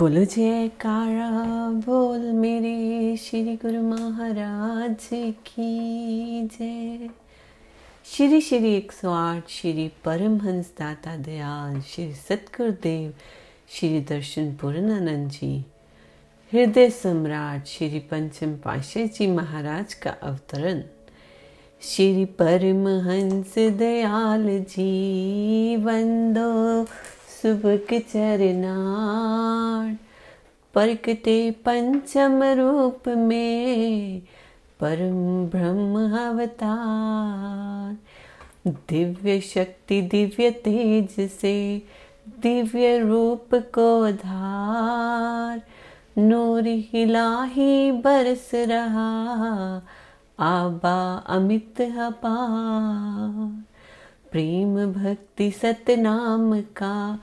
बोलो जयकारा, बोल मेरे श्री गुरु महाराज की जय। श्री श्री एक सौ आठ, श्री परमहंस दाता दयाल, श्री सतगुरुदेव, श्री दर्शन पूर्णानंद जी। हृदय सम्राट श्री पंचम पाशे जी महाराज का अवतरण। श्री परमहंस दयाल जी वंदो सुबक चरनार परकते पंचम रूप में परम ब्रह्म अवतार। दिव्य शक्ति, दिव्य तेज से दिव्य रूप को धार। नूर हिलाही बरस रहा, आबा अमित अपार। प्रेम भक्ति सतनाम का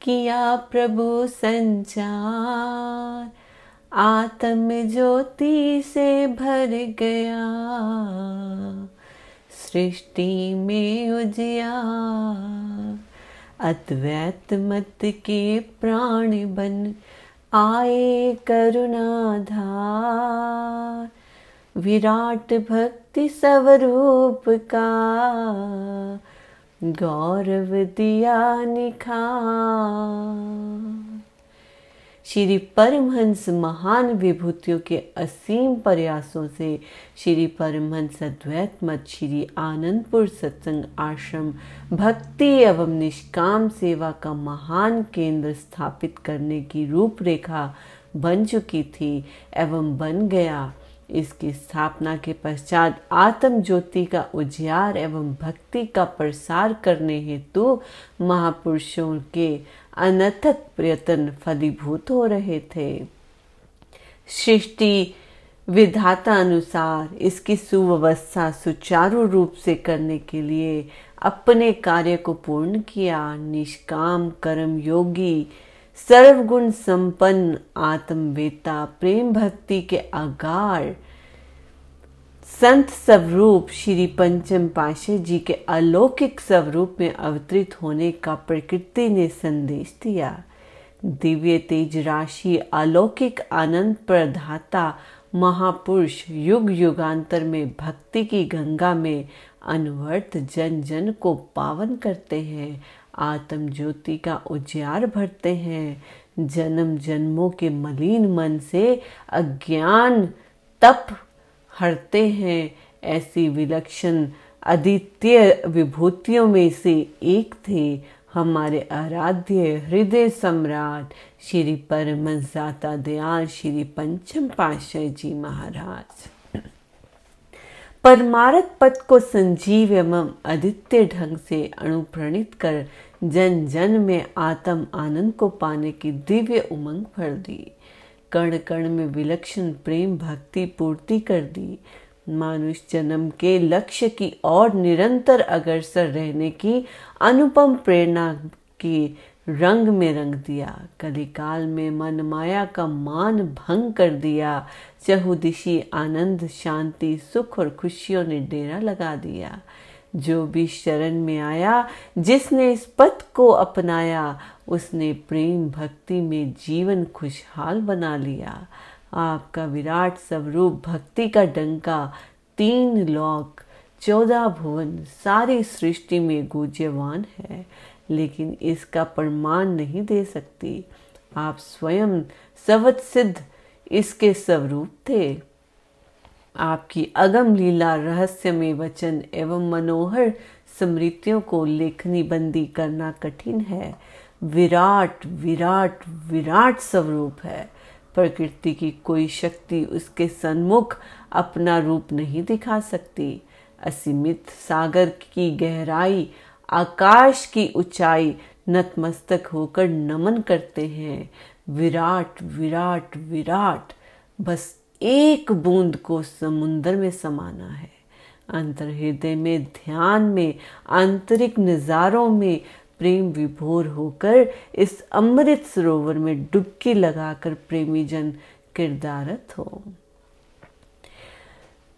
किया प्रभु संचार। आत्म ज्योति से भर गया। सृष्टि में उजिया। अद्वैत मत के प्राण बन आए करुणाधार। विराट भक्ति स्वरूप का गौरव दिया निखा श्री परमहंस महान विभूतियों के असीम प्रयासों से श्री परमहंस अद्वैत मत श्री आनंदपुर सत्संग आश्रम भक्ति एवं निष्काम सेवा का महान केंद्र स्थापित करने की रूपरेखा बन चुकी थी एवं बन गया। इसकी स्थापना के पश्चात आत्म ज्योति का उजियार एवं भक्ति का प्रसार करने हेतु महापुरुषों के अनथक प्रयत्न फलीभूत हो रहे थे। सृष्टि विधाता अनुसार इसकी सुव्यवस्था सुचारू रूप से करने के लिए अपने कार्य को पूर्ण किया। निष्काम, कर्म योगी, सर्वगुण संपन्न आत्मवेता प्रेम भक्ति के आगार संत स्वरूप श्री पंचम पाशे जी के अलौकिक स्वरूप में अवतरित होने का प्रकृति ने संदेश दिया। दिव्य तेज राशि, अलौकिक आनंद प्रदाता, महापुरुष युग युगांतर में भक्ति की गंगा में अनवर्त जन जन को पावन करते हैं, आत्म ज्योति का उजियार भरते हैं। जन्म जन्मों के मलिन मन से अज्ञान तप हरते हैं ऐसी विलक्षण अद्वितीय विभूतियों में से एक थे हमारे आराध्य हृदय सम्राट श्री परमजाता दयाल श्री पंचम पाशाह जी महाराज। परमारथ पद को संजीव एवं अदित्य ढंग से अनुप्रणित कर जन जन में आत्म आनंद को पाने की दिव्य उमंग भर दी। कण कण में विलक्षण प्रेम भक्ति पूर्ति कर दी। मानुष जन्म के लक्ष्य की ओर निरंतर अग्रसर रहने की अनुपम प्रेरणा की रंग में रंग दिया। कलिकाल में मन माया का मान भंग कर दिया। चहुदिशी आनंद, शांति, सुख और खुशियों ने डेरा लगा दिया। जो भी शरण में आया, जिसने इस पथ को अपनाया, उसने प्रेम भक्ति में जीवन खुशहाल बना लिया। आपका विराट स्वरूप भक्ति का डंका, तीन लोक, चौदह भुवन, सारी सृष्टि में गुज्यवान है। लेकिन इसका प्रमाण नहीं दे सकती। आप स्वयं सवत सिद्ध इसके स्वरूप थे। आपकी अगम लीला रहस्य में वचन एवं मनोहर स्मृतियों को लेखनी बंदी करना कठिन है। विराट विराट विराट स्वरूप है। प्रकृति की कोई शक्ति उसके सन्मुख अपना रूप नहीं दिखा सकती। असीमित सागर की गहराई, आकाश की ऊंचाई नतमस्तक होकर नमन करते हैं। विराट विराट विराट, बस एक बूंद को समुन्दर में समाना है। अंतर हृदय में, ध्यान में, आंतरिक नजारों में प्रेम विभोर होकर इस अमृत सरोवर में डुबकी लगाकर प्रेमी जन किरदारत हो।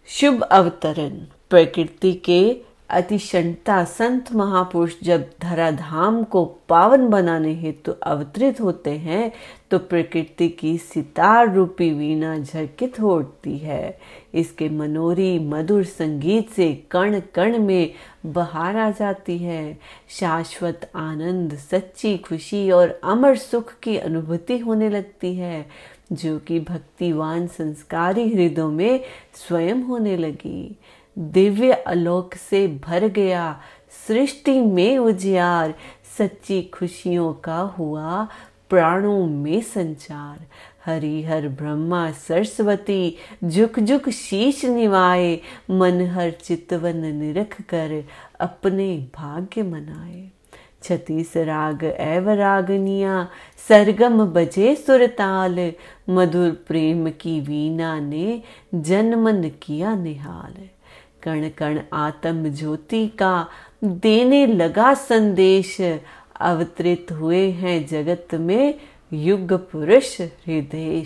शुभ अवतरण, प्रकृति के अतिशंता संत महापुरुष जब धराधाम को पावन बनाने हेतु तो अवतरित होते हैं तो प्रकृति की सितार रूपी वीणा झरकित हो उठती है। इसके मनोरी मधुर संगीत से कण कण में बहार आ जाती है। शाश्वत आनंद, सच्ची खुशी और अमर सुख की अनुभूति होने लगती है, जो कि भक्तिवान संस्कारी हृदयों में स्वयं होने लगी। दिव्य आलोक से भर गया, सृष्टि में उजियार, सच्ची खुशियों का हुआ प्राणों में संचार। हरि हर ब्रह्मा सरस्वती, झुक झुक शीश निवाए, मन हर चितवन निरख कर अपने भाग्य मनाए। छतीस राग एव रागनिया सरगम बजे सुरताल मधुर प्रेम की वीणा ने जनमन किया निहाल। कण कण आत्म ज्योति का देने लगा संदेश। अवतरित हुए हैं जगत में युग पुरुष हृदय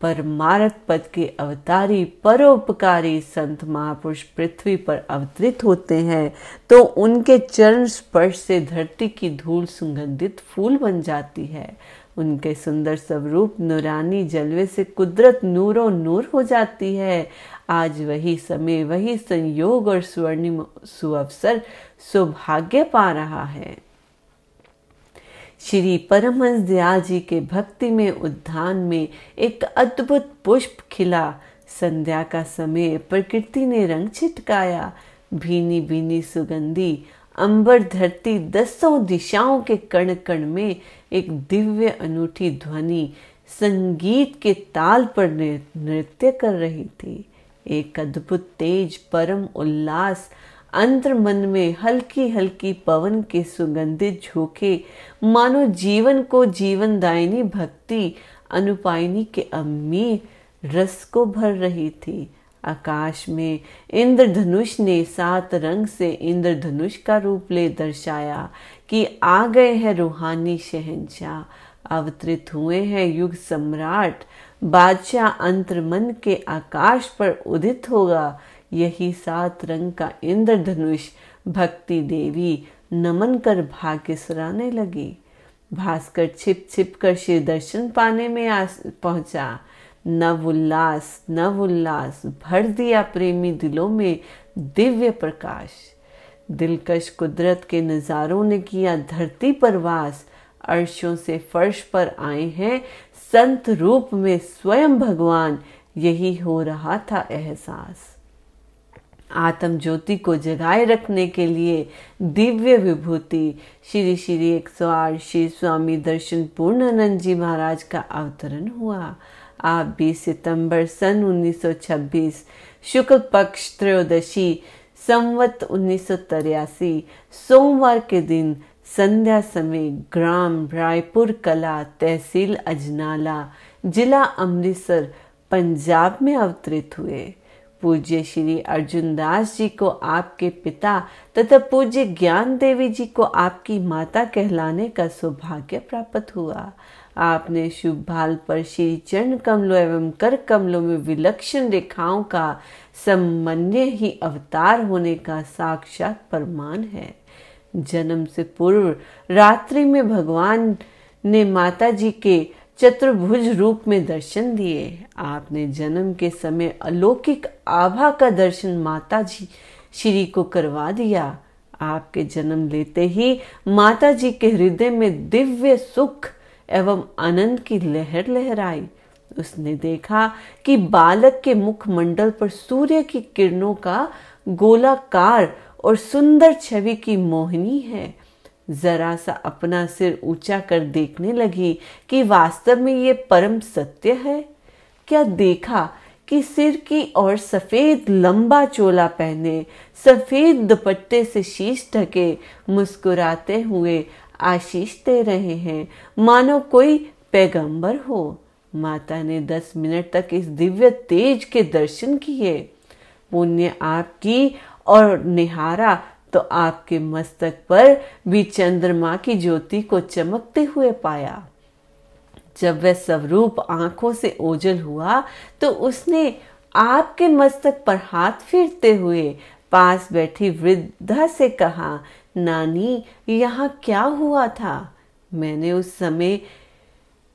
परमारथ पद के अवतारी, परोपकारी संत महापुरुष पृथ्वी पर अवतरित होते हैं तो उनके चरण स्पर्श से धरती की धूल सुगंधित फूल बन जाती है। उनके सुंदर स्वरूप नूरानी जलवे से कुदरत नूरो नूर हो जाती है। आज वही समय, वही संयोग और स्वर्णिम सुअवसर सौभाग्य पा रहा है। श्री परमहंस दयाल जी के भक्ति में उद्यान में एक अद्भुत पुष्प खिला। संध्या का समय प्रकृति ने रंग छिटकाया भीनी भीनी सुगंधी, अंबर धरती दसों दिशाओं के कण कण में एक दिव्य अनूठी ध्वनि संगीत के ताल पर नृत्य कर रही थी। एक अद्भुत तेज परम उल्लास अंतर मन में हल्की हल्की पवन के सुगंधित झोंके, मानो जीवन को जीवन दायनी भक्ति, अनुपायनी के अम्मी रस को भर रही थी। आकाश में इंद्रधनुष ने सात रंग से इंद्रधनुष का रूप ले दर्शाया कि आ गए हैं रूहानी शहनशाह अवतरित हुए हैं युग सम्राट। बादशाह अंतर मन के आकाश पर उदित होगा। यही सात रंग का इंद्रधनुष भक्ति देवी नमन कर भाग्य सराने लगी। भास्कर छिप छिप कर श्री दर्शन पाने में आ पहुँचा। नव उल्लास नव उल्लास भर दिया प्रेमी दिलों में दिव्य प्रकाश। दिलकश कुदरत के नजारों ने किया धरती पर वास। अर्शों से फर्श पर आए हैं संत रूप में स्वयं भगवान। यही हो रहा था एहसास। आत्म ज्योति को जगाए रखने के लिए दिव्य विभूति, श्री श्री एक सौ आठ श्री स्वामी दर्शन पूर्णानंद जी महाराज का अवतरण हुआ। आप 20 सितंबर सन 1926 शुक्ल पक्ष त्रयोदशी, संवत उन्नीस सोमवार के दिन संध्या समय ग्राम रायपुर कला तहसील अजनाला, जिला अमृतसर, पंजाब में अवतरित हुए। पूज्य श्री अर्जुन दास जी को आपके पिता तथा पूज्य ज्ञान देवी जी को आपकी माता कहलाने का सौभाग्य प्राप्त हुआ। आपने शुभ भाल पर श्री चरण कमलों एवं कर कमलों में विलक्षण रेखाओं का समन्वय ही अवतार होने का साक्षात प्रमाण है। जन्म से पूर्व रात्रि में भगवान ने माता जी के चतुर्भुज रूप में दर्शन दिए। आपने जन्म के समय अलौकिक आभा का दर्शन माता जी श्री को करवा दिया। आपके जन्म लेते ही माता जी के हृदय में दिव्य सुख एवं आनंद की लहर लहराई। उसने देखा कि बालक के मुखमंडल पर सूर्य की किरणों का गोलाकार और सुंदर छवि की मोहिनी है। जरा सा अपना सिर ऊँचा कर देखने लगी कि वास्तव में ये परम सत्य है। क्या देखा कि सिर की और सफ़ेद लंबा चोला पहने, सफ़ेद दुपट्टे से शीश ढके मुस्कुराते हुए आशीष दे रहे हैं, मानो कोई पैगंबर हो। माता ने दस मिनट तक इस दिव्य तेज के दर्शन किए। पुण्य आपकी और निहारा तो आपके मस्तक पर भी चंद्रमा की ज्योति को चमकते हुए पाया। जब वह स्वरूप आँखों से ओझल हुआ तो उसने आपके मस्तक पर हाथ फेरते हुए पास बैठी वृद्धा से कहा, नानी, यहाँ क्या हुआ था? मैंने उस समय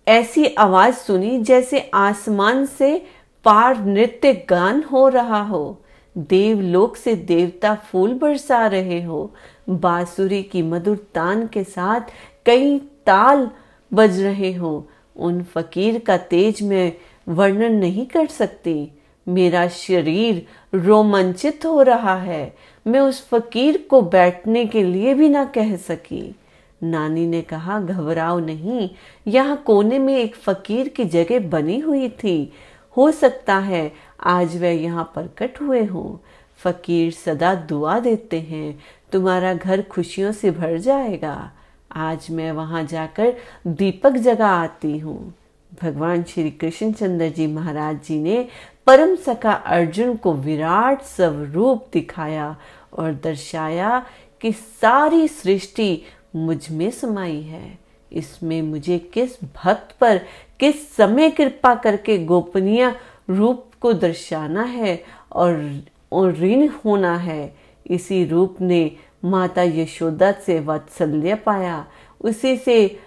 ऐसी आवाज़ सुनी जैसे आसमान से पार नृत्य गान हो रहा हो। देवलोक से देवता फूल बरसा रहे हो। बांसुरी की मधुर तान के साथ कई ताल बज रहे हो। उन फकीर का तेज में वर्णन नहीं कर सकती। मेरा शरीर रोमांचित हो रहा है। मैं उस फकीर को बैठने के लिए भी ना कह सकी। नानी ने कहा, घबराओ नहीं। यहाँ कोने में एक फकीर की जगह बनी हुई थी। हो सकता है, आज वह यहाँ प्रकट हुए हों। फकीर सदा दुआ देते हैं, तुम्हारा घर खुशियों से भर जाएगा। आज मैं वहाँ जाकर दीपक जगा आती हूँ। भगवान श्री कृष्ण चंद्र जी महाराज जी ने परम सखा अर्जुन को विराट स्वरूप दिखाया और दर्शाया कि सारी सृष्टि मुझमें समाई है। इसमें मुझे किस भक्त पर किस समय कृपा करके गोपनीय रूप को दर्शाना है और, ऋण होना है। इसी रूप ने माता यशोदा से वात्सल्य पाया। उसी से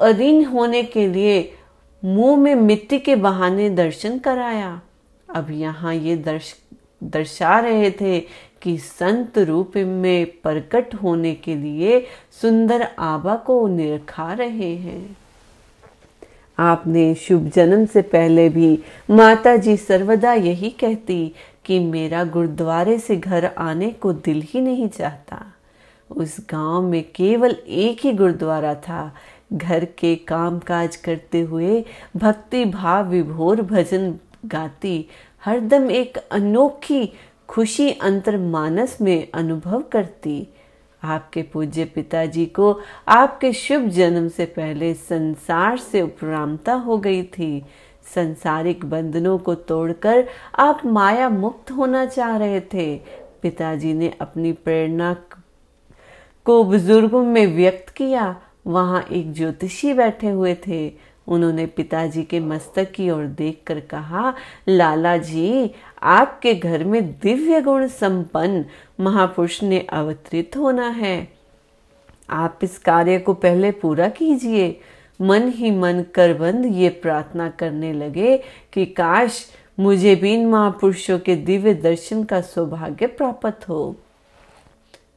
अधीन होने के लिए मुँह में मिट्टी के बहाने दर्शन कराया। अब यहाँ ये दर्श दर्शा रहे थे कि संत रूप में प्रकट होने के लिए सुंदर आभा को निरखा रहे हैं। आपने शुभ जन्म से पहले भी माता जी सर्वदा यही कहती कि मेरा गुरुद्वारे से घर आने को दिल ही नहीं चाहता। उस गाँव में केवल एक ही गुरुद्वारा था। घर के काम काज करते हुए भक्ति भाव विभोर भजन गाती, हरदम एक अनोखी खुशी अंतर मानस में अनुभव करती। आपके पूज्य पिताजी को आपके शुभ जन्म से पहले संसार से उपरामता हो गई थी। संसारिक बंधनों को तोड़कर आप माया मुक्त होना चाह रहे थे। पिताजी ने अपनी प्रेरणा को बुज़ुर्गों में व्यक्त किया। वहाँ एक ज्योतिषी बैठे हुए थे। उन्होंने पिताजी के मस्तक की ओर देखकर कहा, लाला जी, आपके घर में दिव्य गुण संपन्न महापुरुष ने अवतरित होना है। आप इस कार्य को पहले पूरा कीजिए। मन ही मन करबंद ये प्रार्थना करने लगे कि काश मुझे भी इन महापुरुषों के दिव्य दर्शन का सौभाग्य प्राप्त हो।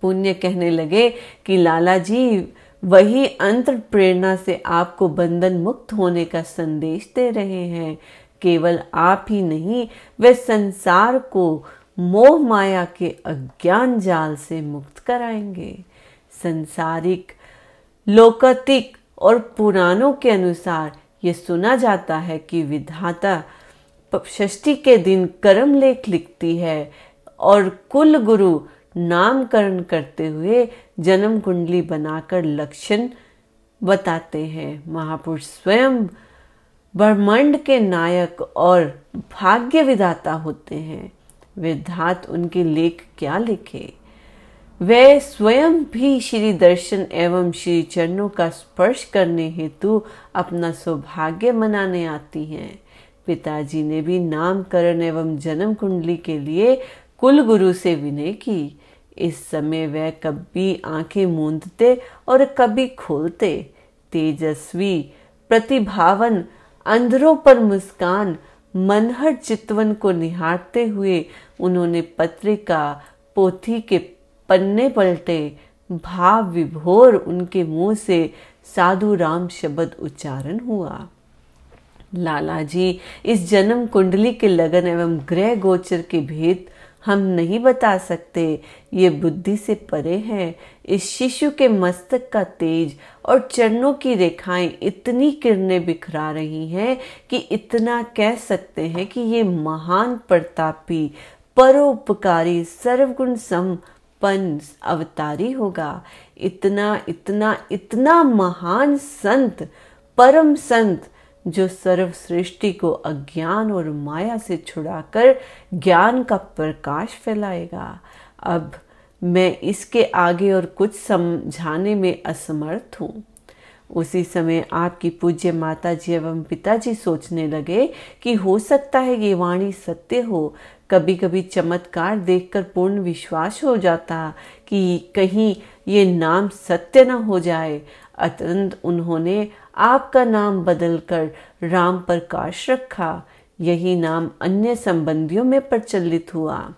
पुण्य कहने लगे कि लाला जी, वही अंतर प्रेरणा से आपको बंधन मुक्त होने का संदेश दे रहे हैं। केवल आप ही नहीं, वे संसार को मोह माया के अज्ञान जाल से मुक्त कराएँगे। संसारिक, लोकतिक और पुराणों के अनुसार ये सुना जाता है कि विधाता षष्ठी के दिन कर्म लेख लिखती है और कुल गुरु नामकरण करते हुए जन्म कुंडली बनाकर लक्षण बताते हैं। महापुरुष स्वयं ब्रह्मांड के नायक और भाग्य विधाता होते हैं। विधात उनके लेख क्या लिखे? वे स्वयं भी श्री दर्शन एवं श्री चरणों का स्पर्श करने हेतु अपना सौभाग्य मनाने आती हैं। पिताजी ने भी नामकरण एवं जन्म कुंडली के लिए कुल गुरु से विनय की। इस समय वह कभी आँखें मूंदते और कभी खोलते। तेजस्वी, प्रतिभावन, अंधरों पर मुस्कान मनहर चितवन को निहारते हुए उन्होंने पत्रिका पोथी के पन्ने पलटे, भाव विभोर उनके मुँह से साधु राम शब्द उच्चारण हुआ। लाला जी, इस जन्म कुंडली के लगन एवं ग्रह गोचर के भेद हम नहीं बता सकते। ये बुद्धि से परे है। इस शिशु के मस्तक का तेज और चरणों की रेखाएँ इतनी किरणें बिखरा रही हैं कि इतना कह सकते हैं कि ये महान प्रतापी, परोपकारी, सर्वगुण संपन्न अवतारी होगा। इतना इतना इतना महान संत, परम संत, जो सर्व सृष्टि को अज्ञान और माया से छुड़ाकर ज्ञान का प्रकाश फैलाएगा। अब मैं इसके आगे और कुछ समझाने में असमर्थ हूँ। उसी समय आपकी पूज्य माता जी एवं पिताजी सोचने लगे कि हो सकता है ये वाणी सत्य हो। कभी कभी चमत्कार देखकर पूर्ण विश्वास हो जाता कि कहीं ये नाम सत्य न हो जाए। अतंत उन्होंने आपका नाम बदलकर राम प्रकाश रखा। यही नाम अन्य संबंधियों में प्रचलित हुआ।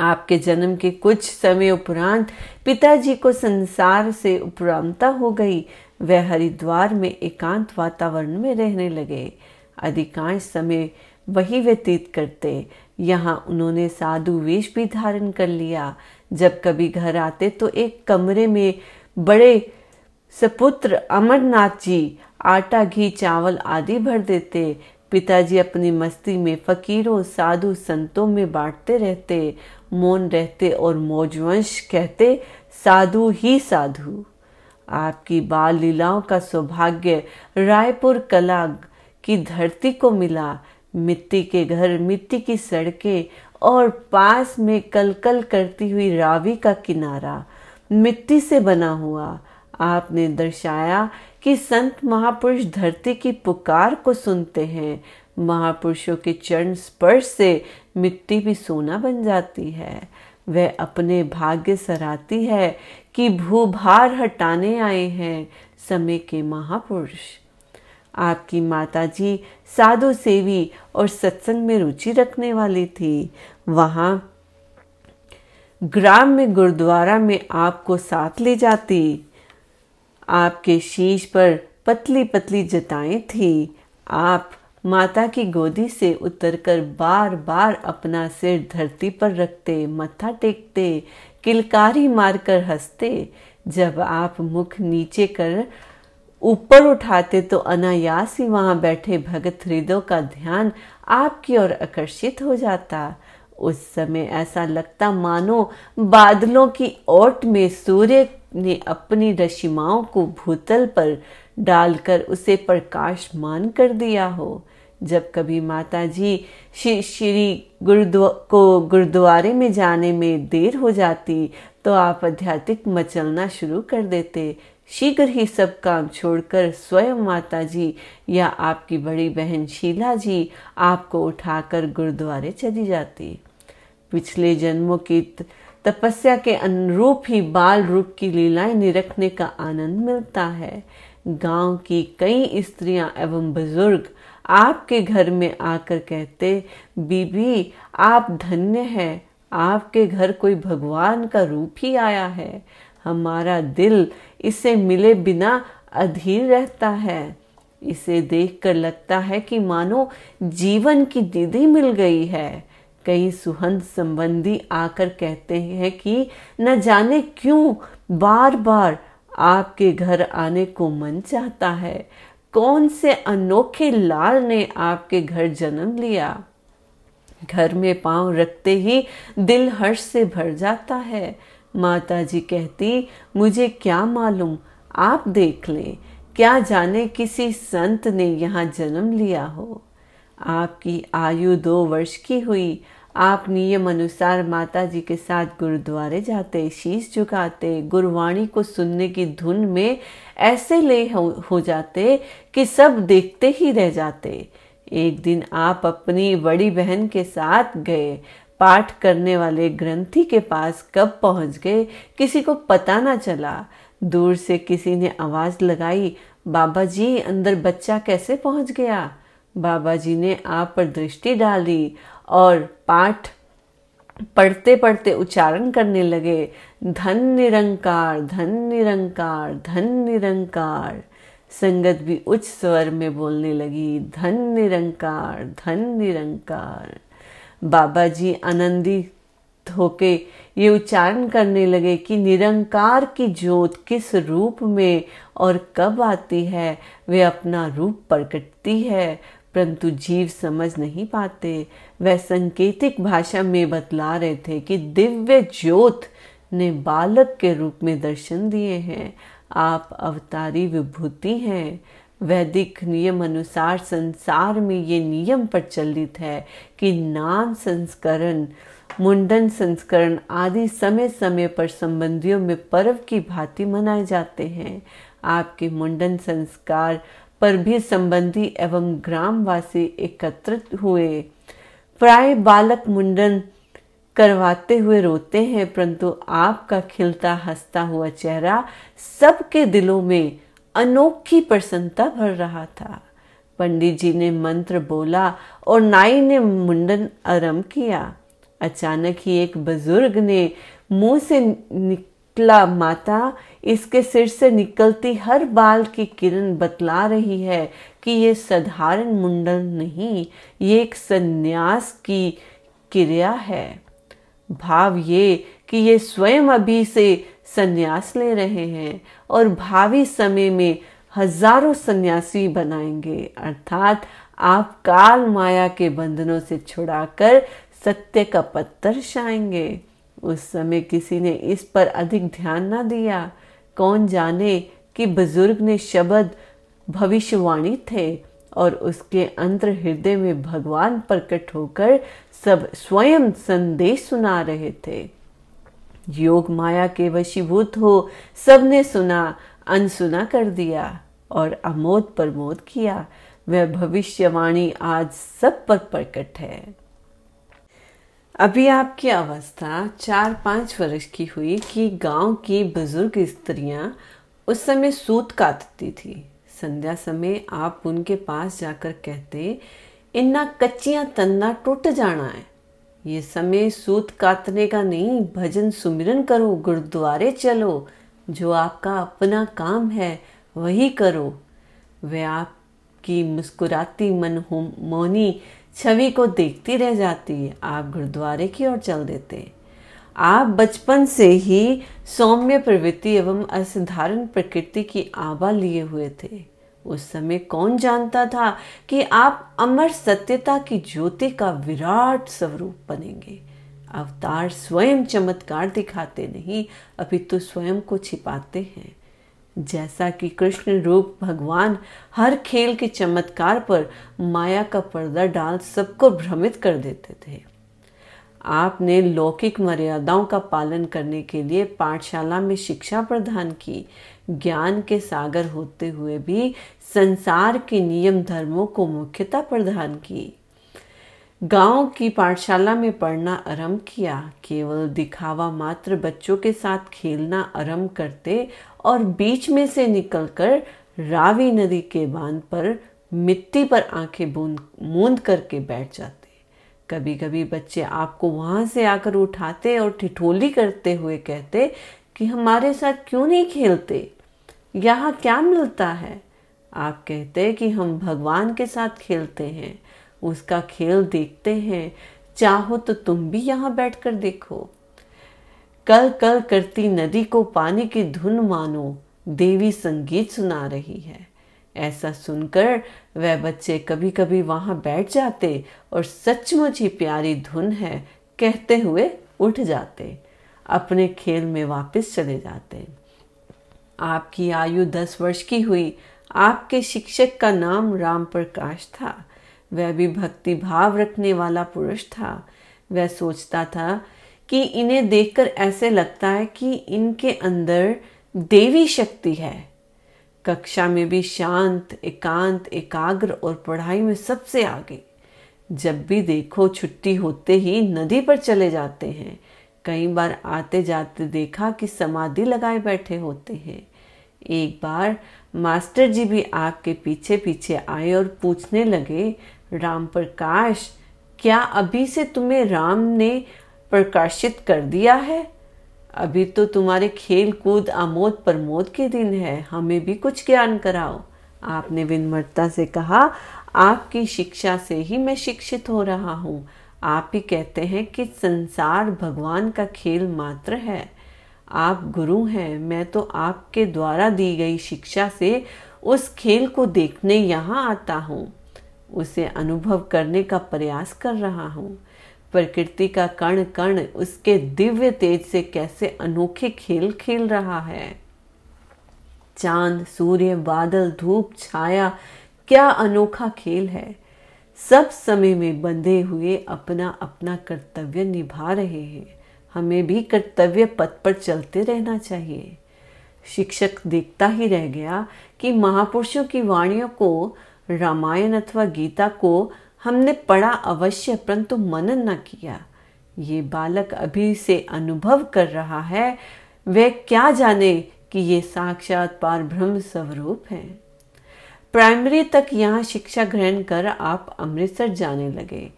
आपके जन्म के कुछ समय उपरांत पिताजी को संसार से उपरांता हो गई। वह हरिद्वार में एकांत वातावरण में रहने लगे। अधिकांश समय वही व्यतीत करते। यहाँ उन्होंने साधु वेश भी धारण कर लिया। जब कभी घर आते तो एक कमरे में बड़े सपुत्र अमरनाथ जी आटा, घी, चावल आदि भर देते। पिताजी अपनी मस्ती में फकीरों, साधु संतों में बांटते रहते। मौन रहते और मौजवंश कहते, साधु ही साधु। आपकी बाल लीलाओं का सौभाग्य रायपुर कला की धरती को मिला। मिट्टी के घर, मिट्टी की सड़कें और पास में कलकल करती हुई रावी का किनारा मिट्टी से बना हुआ। आपने दर्शाया कि संत महापुरुष धरती की पुकार को सुनते हैं। महापुरुषों के चरण स्पर्श से मिट्टी भी सोना बन जाती है। वह अपने भाग्य सराती है कि भूभार हटाने आए हैं समय के महापुरुष। आपकी माता जी साधु सेवी और सत्संग में रुचि रखने वाली थी। वहाँ ग्राम में गुरुद्वारा में आपको साथ ले जाती। आपके शीश पर पतली पतली जताएँ थी। आप माता की गोदी से उतरकर बार बार अपना सिर धरती पर रखते, मत्था टेकते, किलकारी मारकर हँसते। जब आप मुख नीचे कर ऊपर उठाते तो अनायास ही वहाँ बैठे भगत हृदय का ध्यान आपकी ओर आकर्षित हो जाता। उस समय ऐसा लगता, मानो बादलों की ओट में सूर्य ने अपनी रशिमाओं को भूतल पर डालकर उसे प्रकाशमान कर दिया हो। जब कभी माता जी श्री श्री को गुरुद्वारे में जाने में देर हो जाती तो आप आध्यात्मिक मचलना शुरू कर देते। शीघ्र ही सब काम छोड़कर स्वयं माता जी या आपकी बड़ी बहन शीला जी आपको उठाकर गुरुद्वारे चली जाती। पिछले जन्मों की तपस्या के अनुरूप ही बाल रूप की लीलाएँ निरखने का आनंद मिलता है। गाँव की कई स्त्रियाँ एवं बुज़ुर्ग आपके घर में आकर कहते, बीबी, आप धन्य हैं। आपके घर कोई भगवान का रूप ही आया है। हमारा दिल इसे मिले बिना अधीर रहता है। इसे देखकर लगता है कि मानो जीवन की दीदी मिल गई है। कई सुहंद संबंधी आकर कहते हैं कि न जाने क्यों बार बार आपके घर आने को मन चाहता है। कौन से अनोखे लाल ने आपके घर जन्म लिया? घर में पाँव रखते ही दिल हर्ष से भर जाता है। माता जी कहती, मुझे क्या मालूम? आप देख ले, क्या जाने किसी संत ने यहाँ जन्म लिया हो? आपकी आयु दो वर्ष की हुई। आप नियम अनुसार माता जी के साथ गुरुद्वारे जाते, शीश झुकाते, गुरुवाणी को सुनने की धुन में ऐसे ले हो जाते कि सब देखते ही रह जाते। एक दिन आप अपनी बड़ी बहन के साथ गए। पाठ करने वाले ग्रंथी के पास कब पहुँच गए, किसी को पता ना चला। दूर से किसी ने आवाज़ लगाई, बाबा जी, अंदर बच्चा कैसे पहुँच गया? बाबा जी ने आप पर दृष्टि डाली और पाठ पढ़ते पढ़ते उच्चारण करने लगे, धन निरंकार धन निरंकार धन निरंकार। संगत भी उच्च स्वर में बोलने लगी, धन निरंकार धन निरंकार। बाबा जी आनंदित होके ये उच्चारण करने लगे कि निरंकार की ज्योत किस रूप में और कब आती है? वे अपना रूप प्रकटती है। परंतु जीव समझ नहीं पाते। वह संकेतिक भाषा में बतला रहे थे कि दिव्य ज्योत ने बालक के रूप में दर्शन दिए हैं। आप अवतारी विभूति हैं। वैदिक नियम अनुसार संसार में ये नियम प्रचलित है कि नाम संस्करण, मुंडन संस्करण आदि समय समय पर संबंधियों में पर्व की भांति मनाए जाते हैं। आपके मुंडन संस्कार पर भी संबंधी एवं ग्रामवासी एकत्रित हुए। प्राय बालक मुंडन करवाते हुए रोते हैं, परंतु आपका खिलता हंसता हुआ चेहरा सबके दिलों में अनोखी प्रसन्नता भर रहा था। पंडित जी ने मंत्र बोला और नाई ने मुंडन आरंभ किया। अचानक ही एक बुज़ुर्ग ने मुँह से निकला माता इसके सिर से निकलती हर बाल की किरण बतला रही है कि ये साधारण मुंडन नहीं, ये एक संन्यास की क्रिया है। भाव ये कि ये स्वयं अभी से संन्यास ले रहे हैं और भावी समय में हज़ारों सन्यासी बनाएँगे। अर्थात आप काल माया के बंधनों से छुड़ाकर सत्य का पत्थर छाएँगे। उस समय किसी ने इस पर अधिक ध्यान न दिया। कौन जाने कि बुज़ुर्ग ने शब्द भविष्यवाणी थे और उसके अंतर हृदय में भगवान प्रकट होकर सब स्वयं संदेश सुना रहे थे। योग माया के वशीभूत हो सबने सुना, अनसुना कर दिया और अमोद प्रमोद किया। वह भविष्यवाणी आज सब पर प्रकट है। अभी आपकी अवस्था चार पाँच वर्ष की हुई कि गाँव की बुज़ुर्ग स्त्रियाँ उस समय सूत काटती थी। संध्या समय आप उनके पास जाकर कहते, इन्ना कच्चियाँ तन्ना टूट जाना है। ये समय सूत काटने का नहीं, भजन सुमिरन करो, गुरुद्वारे चलो। जो आपका अपना काम है, वही करो। वे आपकी मुस्कुराती मन मौनी छवि को देखती रह जाती आप गुरुद्वारे की ओर चल देते आप बचपन से ही सौम्य प्रवृत्ति एवं असाधारण प्रकृति की आभा लिए हुए थे। उस समय कौन जानता था कि आप अमर सत्यता की ज्योति का विराट स्वरूप बनेंगे? अवतार स्वयं चमत्कार दिखाते नहीं अभी तो स्वयं को छिपाते हैं। जैसा कि कृष्ण रूप भगवान हर खेल के चमत्कार पर माया का पर्दा डाल सबको भ्रमित कर देते थे। आपने लौकिक मर्यादाओं का पालन करने के लिए पाठशाला में शिक्षा प्रदान की, ज्ञान के सागर होते हुए भी संसार के नियम धर्मों को मुख्यता प्रदान की। गाँव की पाठशाला में पढ़ना आरंभ किया, केवल दिखावा मात्र बच्चों के साथ खेलना आरंभ करते और बीच में से निकलकर रावी नदी के बाँध पर, मिट्टी पर आँखें बूंद, मूंद करके बैठ जाते। कभी कभी बच्चे आपको वहाँ से आकर उठाते और ठिठोली करते हुए कहते कि हमारे साथ क्यों नहीं खेलते? यहाँ क्या मिलता है? आप कहते कि हम भगवान के साथ खेलते हैं, उसका खेल देखते हैं। चाहो तो तुम भी यहाँ बैठकर देखो। कल कल करती नदी को पानी की धुन मानो, देवी संगीत सुना रही है। ऐसा सुनकर वह बच्चे कभी कभी वहाँ बैठ जाते और सचमुच ही प्यारी धुन है, कहते हुए उठ जाते, अपने खेल में वापस चले जाते। आपकी आयु दस वर्ष की हुई, आपके शिक्षक का नाम राम प्रकाश था। वह भी भक्ति भाव रखने वाला पुरुष था। वह सोचता था कि इन्हें देखकर ऐसे लगता है कि इनके अंदर देवी शक्ति है। कक्षा में भी शांत, एकांत, एकाग्र और पढ़ाई में सबसे आगे। जब भी देखो छुट्टी होते ही नदी पर चले जाते हैं। कई बार आते जाते देखा कि समाधि लगाए बैठे होते हैं। एक बार मास्टर जी भी आपके पीछे पीछे आए और पूछने लगे, राम प्रकाश, क्या अभी से तुम्हें राम ने प्रकाशित कर दिया है। अभी तो तुम्हारे खेल कूद आमोद प्रमोद के दिन है। हमें भी कुछ ज्ञान कराओ। आपने विनम्रता से कहा, आपकी शिक्षा से ही मैं शिक्षित हो रहा हूँ। आप ही कहते हैं कि संसार भगवान का खेल मात्र है। आप गुरु हैं। मैं तो आपके द्वारा दी गई शिक्षा से उस खेल को देखने यहाँ आता हूँ। उसे अनुभव करने का प्रयास कर रहा हूँ। प्रकृति का कण कण उसके दिव्य तेज से कैसे अनोखे खेल खेल रहा है। चाँद, सूर्य, बादल, धूप, छाया, क्या अनोखा खेल है। सब समय में बंधे हुए अपना अपना कर्तव्य निभा रहे हैं। हमें भी कर्तव्य पथ पर चलते रहना चाहिए। शिक्षक देखता ही रह गया कि महापुरुषों की वाणियों को, रामायण अथवा गीता को हमने पढ़ा अवश्य, परंतु मनन न किया। ये बालक अभी से अनुभव कर रहा है, वह क्या जाने कि ये साक्षात पार ब्रह्म स्वरूप है। प्राइमरी तक यहाँ शिक्षा ग्रहण कर आप अमृतसर जाने लगे।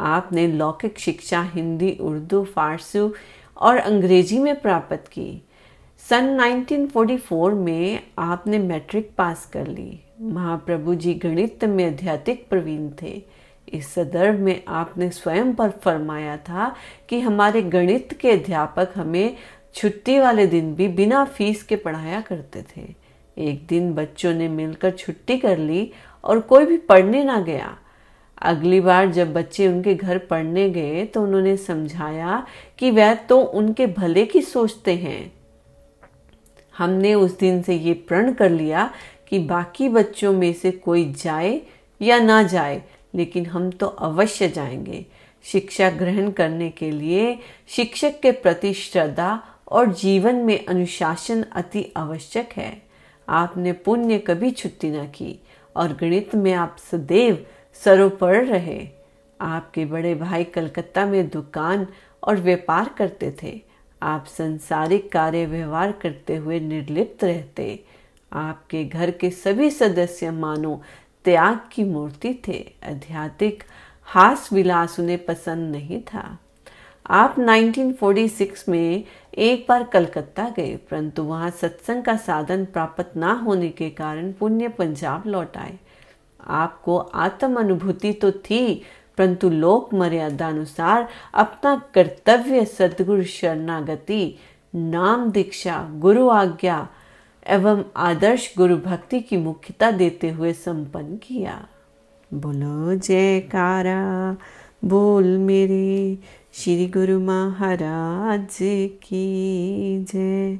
आपने लौकिक शिक्षा हिंदी, उर्दू, फारसी और अंग्रेज़ी में प्राप्त की। सन 1944 में आपने मैट्रिक पास कर ली। महाप्रभु जी गणित में अध्यात्मिक प्रवीण थे। इस संदर्भ में आपने स्वयं पर फरमाया था कि हमारे गणित के अध्यापक हमें छुट्टी वाले दिन भी बिना फ़ीस के पढ़ाया करते थे। एक दिन बच्चों ने मिलकर छुट्टी कर ली और कोई भी पढ़ने ना गया। अगली बार जब बच्चे उनके घर पढ़ने गए तो उन्होंने समझाया कि वह तो उनके भले की सोचते हैं। हमने उस दिन से ये प्रण कर लिया कि बाकी बच्चों में से कोई जाए या ना जाए लेकिन हम तो अवश्य जाएँगे। शिक्षा ग्रहण करने के लिए शिक्षक के प्रति श्रद्धा और जीवन में अनुशासन अति आवश्यक है। आपने पुण्य कभी छुट्टी न की और गणित में आप सदैव सरोपर रहे। आपके बड़े भाई कलकत्ता में दुकान और व्यापार करते थे। आप संसारिक कार्य व्यवहार करते हुए निर्लिप्त रहते। आपके घर के सभी सदस्य मानो त्याग की मूर्ति थे। आध्यात्मिक हास विलास उन्हें पसंद नहीं था। आप 1946 में एक बार कलकत्ता गए, परंतु वहाँ सत्संग का साधन प्राप्त ना होने के कारण पुण्य पंजाब लौट आए। आपको आत्म अनुभूति तो थी, परंतु लोक मर्यादा अनुसार अपना कर्तव्य सदगुरु शरणागति, नाम दीक्षा, गुरु आज्ञा एवं आदर्श गुरु भक्ति की मुख्यता देते हुए संपन्न किया। बोलो, जयकारा, बोल मेरे। श्री गुरु महाराज की जय।